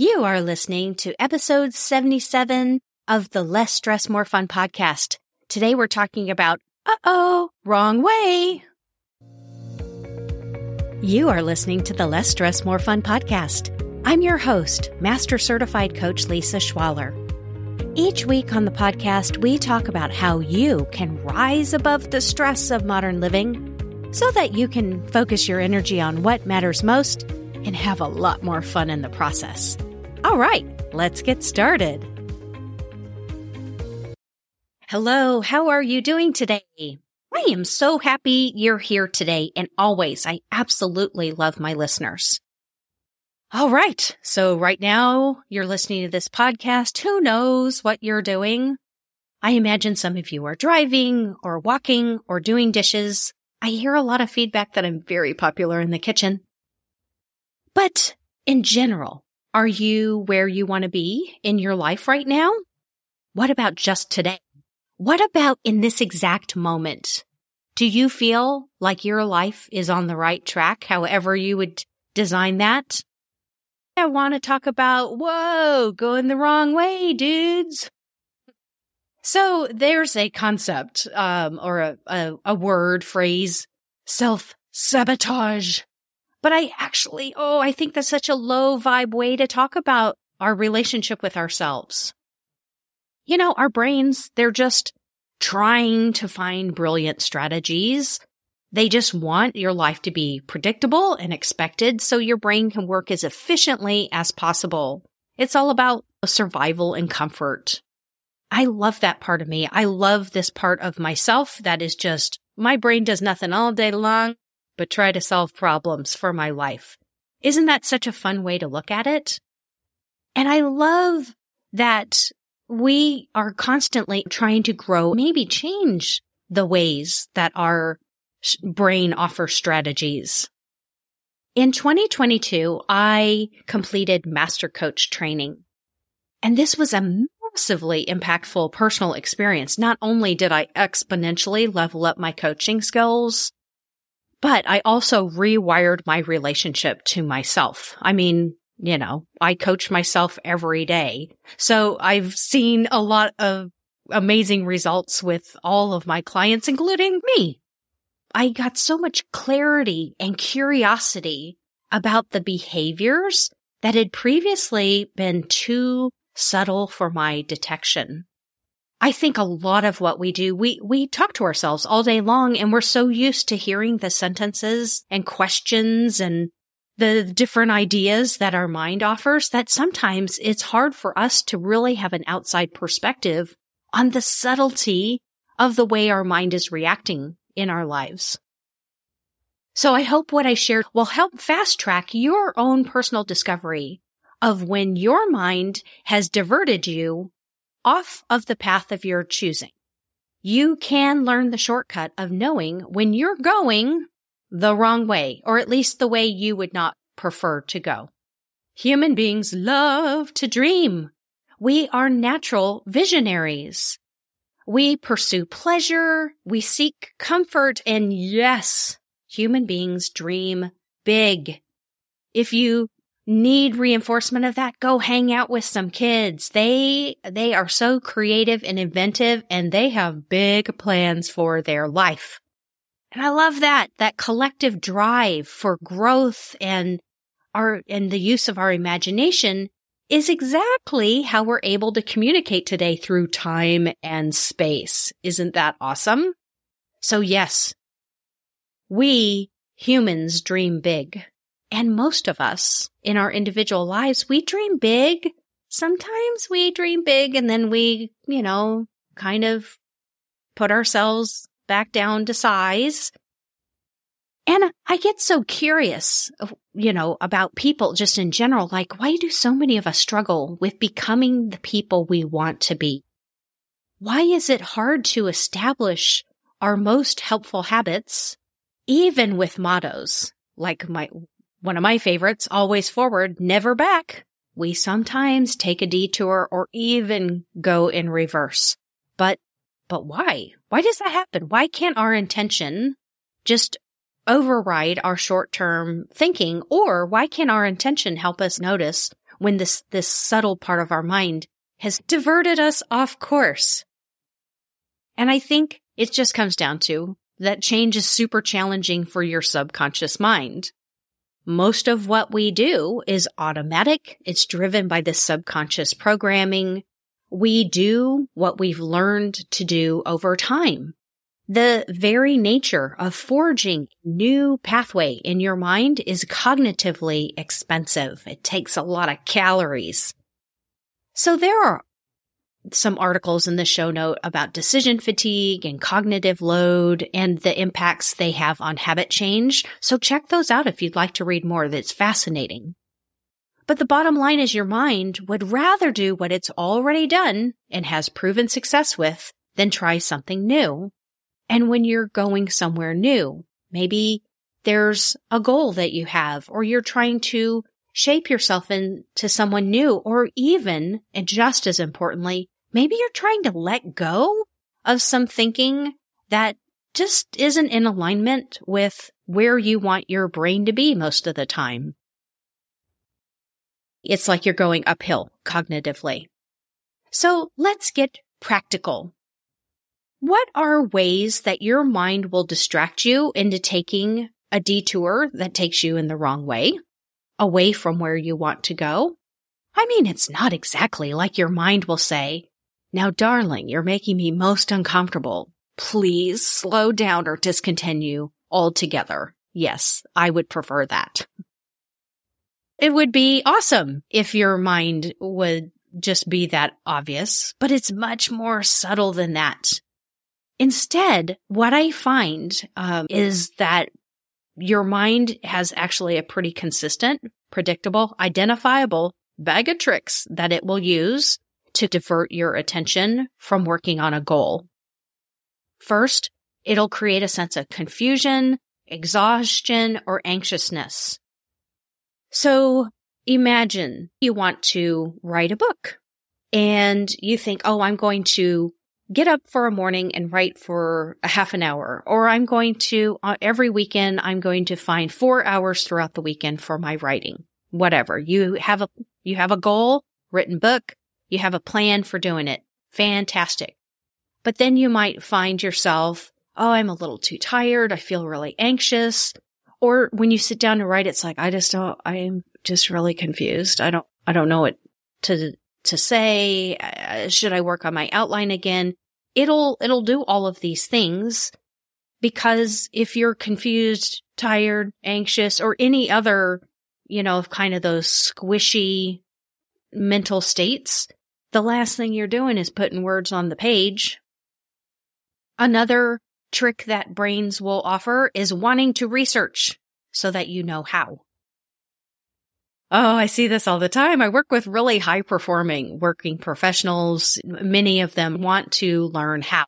You are listening to episode 77 of the Less Stress, More Fun podcast. Today we're talking about, uh oh, wrong way. You are listening to the Less Stress, More Fun podcast. I'm your host, Master Certified Coach Lisa Schwaller. Each week on the podcast, we talk about how you can rise above the stress of modern living so that you can focus your energy on what matters most and have a lot more fun in the process. All right, let's get started. Hello, how are you doing today? I am so happy you're here today and always. I absolutely love my listeners. All right. So right now you're listening to this podcast. Who knows what you're doing? I imagine some of you are driving or walking or doing dishes. I hear a lot of feedback that I'm very popular in the kitchen. But in general, are you where you want to be in your life right now? What about just today? What about in this exact moment? Do you feel like your life is on the right track, however you would design that? I want to talk about, whoa, going the wrong way, dudes. So there's a concept, um, or a, a, a word phrase, self sabotage. But I actually, oh, I think that's such a low vibe way to talk about our relationship with ourselves. You know, our brains, they're just trying to find brilliant strategies. They just want your life to be predictable and expected so your brain can work as efficiently as possible. It's all about survival and comfort. I love that part of me. I love this part of myself that is just my brain does nothing all day long but try to solve problems for my life. Isn't that such a fun way to look at it? And I love that we are constantly trying to grow, maybe change the ways that our brain offers strategies. In 2022, I completed master coach training. And this was a massively impactful personal experience. Not only did I exponentially level up my coaching skills, but I also rewired my relationship to myself. I mean, you know, I coach myself every day. So I've seen a lot of amazing results with all of my clients, including me. I got so much clarity and curiosity about the behaviors that had previously been too subtle for my detection. I think a lot of what we do, we, we talk to ourselves all day long and we're so used to hearing the sentences and questions and the different ideas that our mind offers that sometimes it's hard for us to really have an outside perspective on the subtlety of the way our mind is reacting in our lives. So I hope what I shared will help fast track your own personal discovery of when your mind has diverted you off of the path of your choosing. You can learn the shortcut of knowing when you're going the wrong way, or at least the way you would not prefer to go. Human beings love to dream. We are natural visionaries. We pursue pleasure. We seek comfort. And yes, human beings dream big. If you need reinforcement of that, go hang out with some kids. They, they are so creative and inventive and they have big plans for their life. And I love that, that collective drive for growth and our, and the use of our imagination is exactly how we're able to communicate today through time and space. Isn't that awesome? So yes, we humans dream big. And most of us in our individual lives, we dream big. Sometimes we dream big and then we, you know, kind of put ourselves back down to size. And I get so curious, you know, about people just in general. Like, why do so many of us struggle with becoming the people we want to be? Why is it hard to establish our most helpful habits, even with mottos like my one of my favorites, always forward, never back. We sometimes take a detour or even go in reverse. But, but why? Why does that happen? Why can't our intention just override our short term thinking? Or why can't our intention help us notice when this, this subtle part of our mind has diverted us off course. And I think it just comes down to that change is super challenging for your subconscious mind. Most of what we do is automatic. It's driven by the subconscious programming. We do what we've learned to do over time. The very nature of forging new pathway in your mind is cognitively expensive. It takes a lot of calories. So there are some articles in the show note about decision fatigue and cognitive load and the impacts they have on habit change. So check those out if you'd like to read more. That's fascinating. But the bottom line is your mind would rather do what it's already done and has proven success with than try something new. And when you're going somewhere new, maybe there's a goal that you have or you're trying to shape yourself into someone new, or even, and just as importantly, maybe you're trying to let go of some thinking that just isn't in alignment with where you want your brain to be most of the time. It's like you're going uphill cognitively. So let's get practical. What are ways that your mind will distract you into taking a detour that takes you in the wrong way? Away from where you want to go? I mean, it's not exactly like your mind will say, now, darling, you're making me most uncomfortable. Please slow down or discontinue altogether. Yes, I would prefer that. It would be awesome if your mind would just be that obvious, but it's much more subtle than that. Instead, what I find um, is that your mind has actually a pretty consistent, predictable, identifiable bag of tricks that it will use to divert your attention from working on a goal. First, it'll create a sense of confusion, exhaustion, or anxiousness. So imagine you want to write a book and you think, oh, I'm going to get up for a morning and write for a half an hour, or I'm going to, uh, every weekend, I'm going to find four hours throughout the weekend for my writing. Whatever. You have a, you have a goal, written book, you have a plan for doing it. Fantastic. But then you might find yourself, oh, I'm a little too tired. I feel really anxious. Or when you sit down to write, it's like, I just don't, I'm just really confused. I don't, I don't know what to, to say. Uh, should I work on my outline again? It'll, it'll do all of these things because if you're confused, tired, anxious, or any other, you know, kind of those squishy mental states, the last thing you're doing is putting words on the page. Another trick that brains will offer is wanting to research so that you know how. Oh, I see this all the time. I work with really high performing working professionals. Many of them want to learn how.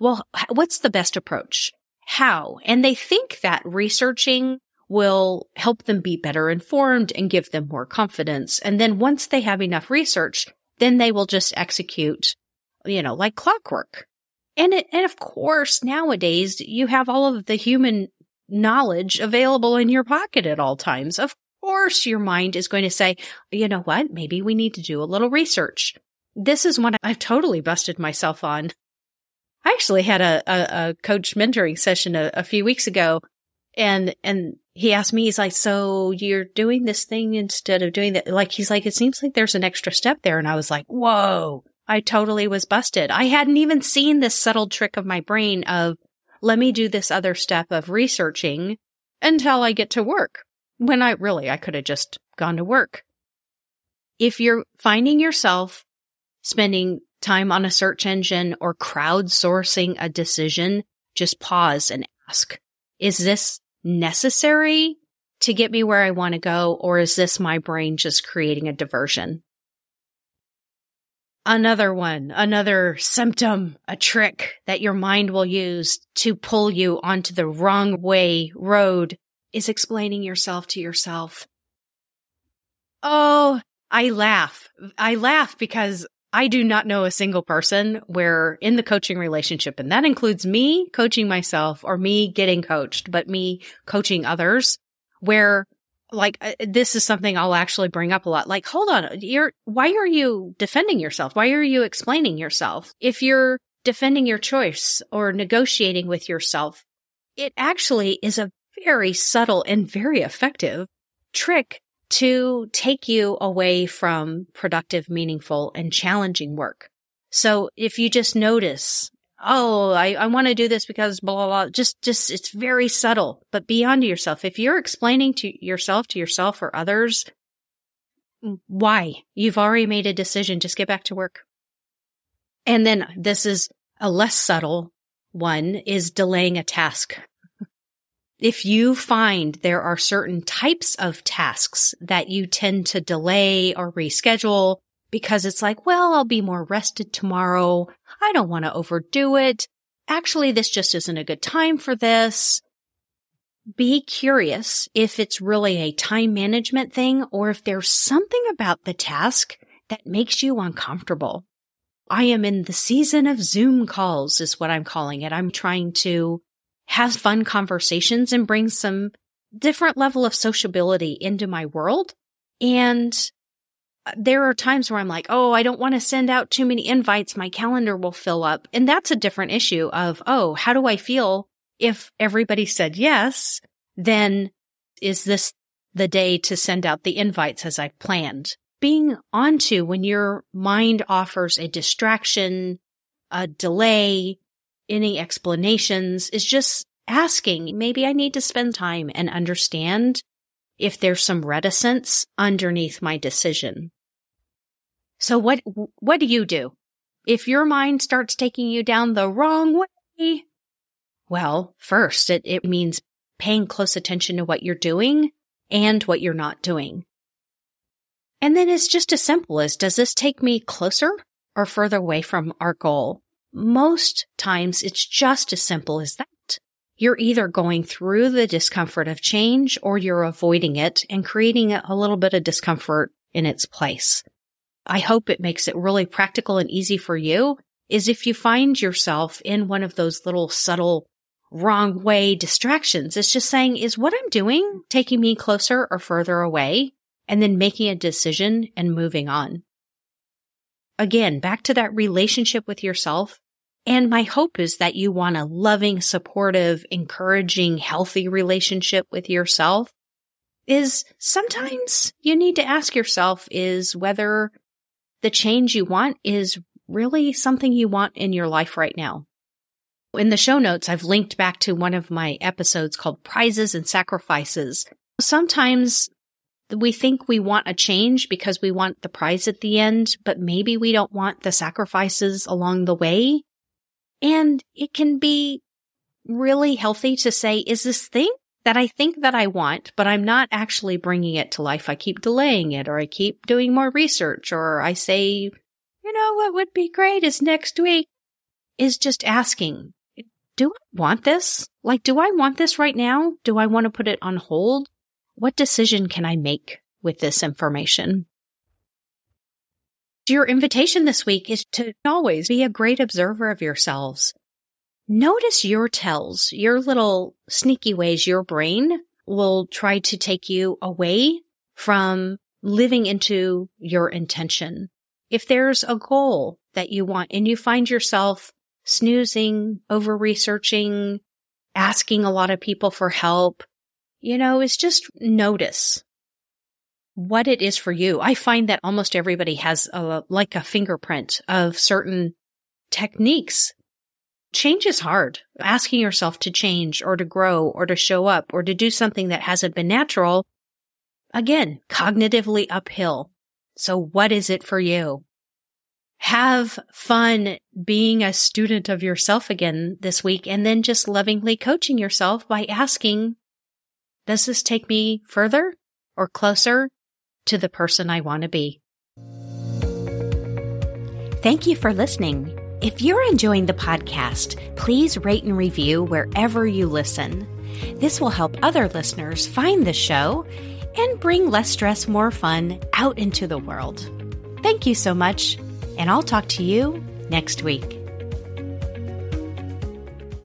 Well, what's the best approach? How? And they think that researching will help them be better informed and give them more confidence. And then once they have enough research, then they will just execute, you know, like clockwork. And it, and of course, nowadays you have all of the human knowledge available in your pocket at all times. Of course your mind is going to say, you know what? Maybe we need to do a little research. This is one I've totally busted myself on. I actually had a, a, a coach mentoring session a, a few weeks ago and, and he asked me, he's like, so you're doing this thing instead of doing that. Like, he's like, it seems like there's an extra step there. And I was like, whoa, I totally was busted. I hadn't even seen this subtle trick of my brain of let me do this other step of researching until I get to work when I really, I could have just gone to work. If you're finding yourself spending time on a search engine or crowdsourcing a decision, just pause and ask, is this necessary to get me where I want to go? Or is this my brain just creating a diversion? Another one, another symptom, a trick that your mind will use to pull you onto the wrong way road is explaining yourself to yourself. Oh, I laugh. I laugh because I do not know a single person where in the coaching relationship, and that includes me coaching myself or me getting coached, but me coaching others, where like uh, this is something I'll actually bring up a lot. Like, hold on, you're why are you defending yourself? Why are you explaining yourself? If you're defending your choice or negotiating with yourself, it actually is a very subtle and very effective trick to take you away from productive, meaningful, and challenging work. So if you just notice, oh, I, I want to do this because blah, blah, blah, just, just, it's very subtle, but be beyond yourself. If you're explaining to yourself, to yourself or others, why you've already made a decision, just get back to work. And then this is a less subtle one is delaying a task. If you find there are certain types of tasks that you tend to delay or reschedule because it's like, well, I'll be more rested tomorrow. I don't want to overdo it. Actually, this just isn't a good time for this. Be curious if it's really a time management thing or if there's something about the task that makes you uncomfortable. I am in the season of Zoom calls is what I'm calling it. I'm trying to have fun conversations and bring some different level of sociability into my world. And uh, there are times where I'm like, oh, I don't want to send out too many invites. My calendar will fill up. And that's a different issue of, oh, how do I feel if everybody said yes? Then is this the day to send out the invites as I planned? Being onto when your mind offers a distraction, a delay, any explanations is just asking, maybe I need to spend time and understand if there's some reticence underneath my decision. So what, what do you do? If your mind starts taking you down the wrong way, well, first, it, it means paying close attention to what you're doing and what you're not doing. And then it's just as simple as, does this take me closer or further away from our goal? Most times it's just as simple as that. You're either going through the discomfort of change or you're avoiding it and creating a little bit of discomfort in its place. I hope it makes it really practical and easy for you is if you find yourself in one of those little subtle wrong way distractions. It's just saying, is what I'm doing taking me closer or further away? And then making a decision and moving on. Again, back to that relationship with yourself. And my hope is that you want a loving, supportive, encouraging, healthy relationship with yourself is sometimes you need to ask yourself is whether the change you want is really something you want in your life right now. In the show notes, I've linked back to one of my episodes called Prizes and Sacrifices. Sometimes we think we want a change because we want the prize at the end, but maybe we don't want the sacrifices along the way. And it can be really healthy to say, is this thing that I think that I want, but I'm not actually bringing it to life. I keep delaying it or I keep doing more research or I say, you know, what would be great is next week is just asking, do I want this? Like, do I want this right now? Do I want to put it on hold? What decision can I make with this information? Your invitation this week is to always be a great observer of yourselves. Notice your tells, your little sneaky ways your brain will try to take you away from living into your intention. If there's a goal that you want and you find yourself snoozing, over researching, asking a lot of people for help, you know, is just notice what it is for you. I find that almost everybody has a, like a fingerprint of certain techniques. Change is hard. Asking yourself to change or to grow or to show up or to do something that hasn't been natural. Again, cognitively uphill. So what is it for you? Have fun being a student of yourself again this week and then just lovingly coaching yourself by asking, does this take me further or closer to the person I want to be. Thank you for listening. If you're enjoying the podcast, please rate and review wherever you listen. This will help other listeners find the show and bring less stress, more fun out into the world. Thank you so much, and I'll talk to you next week.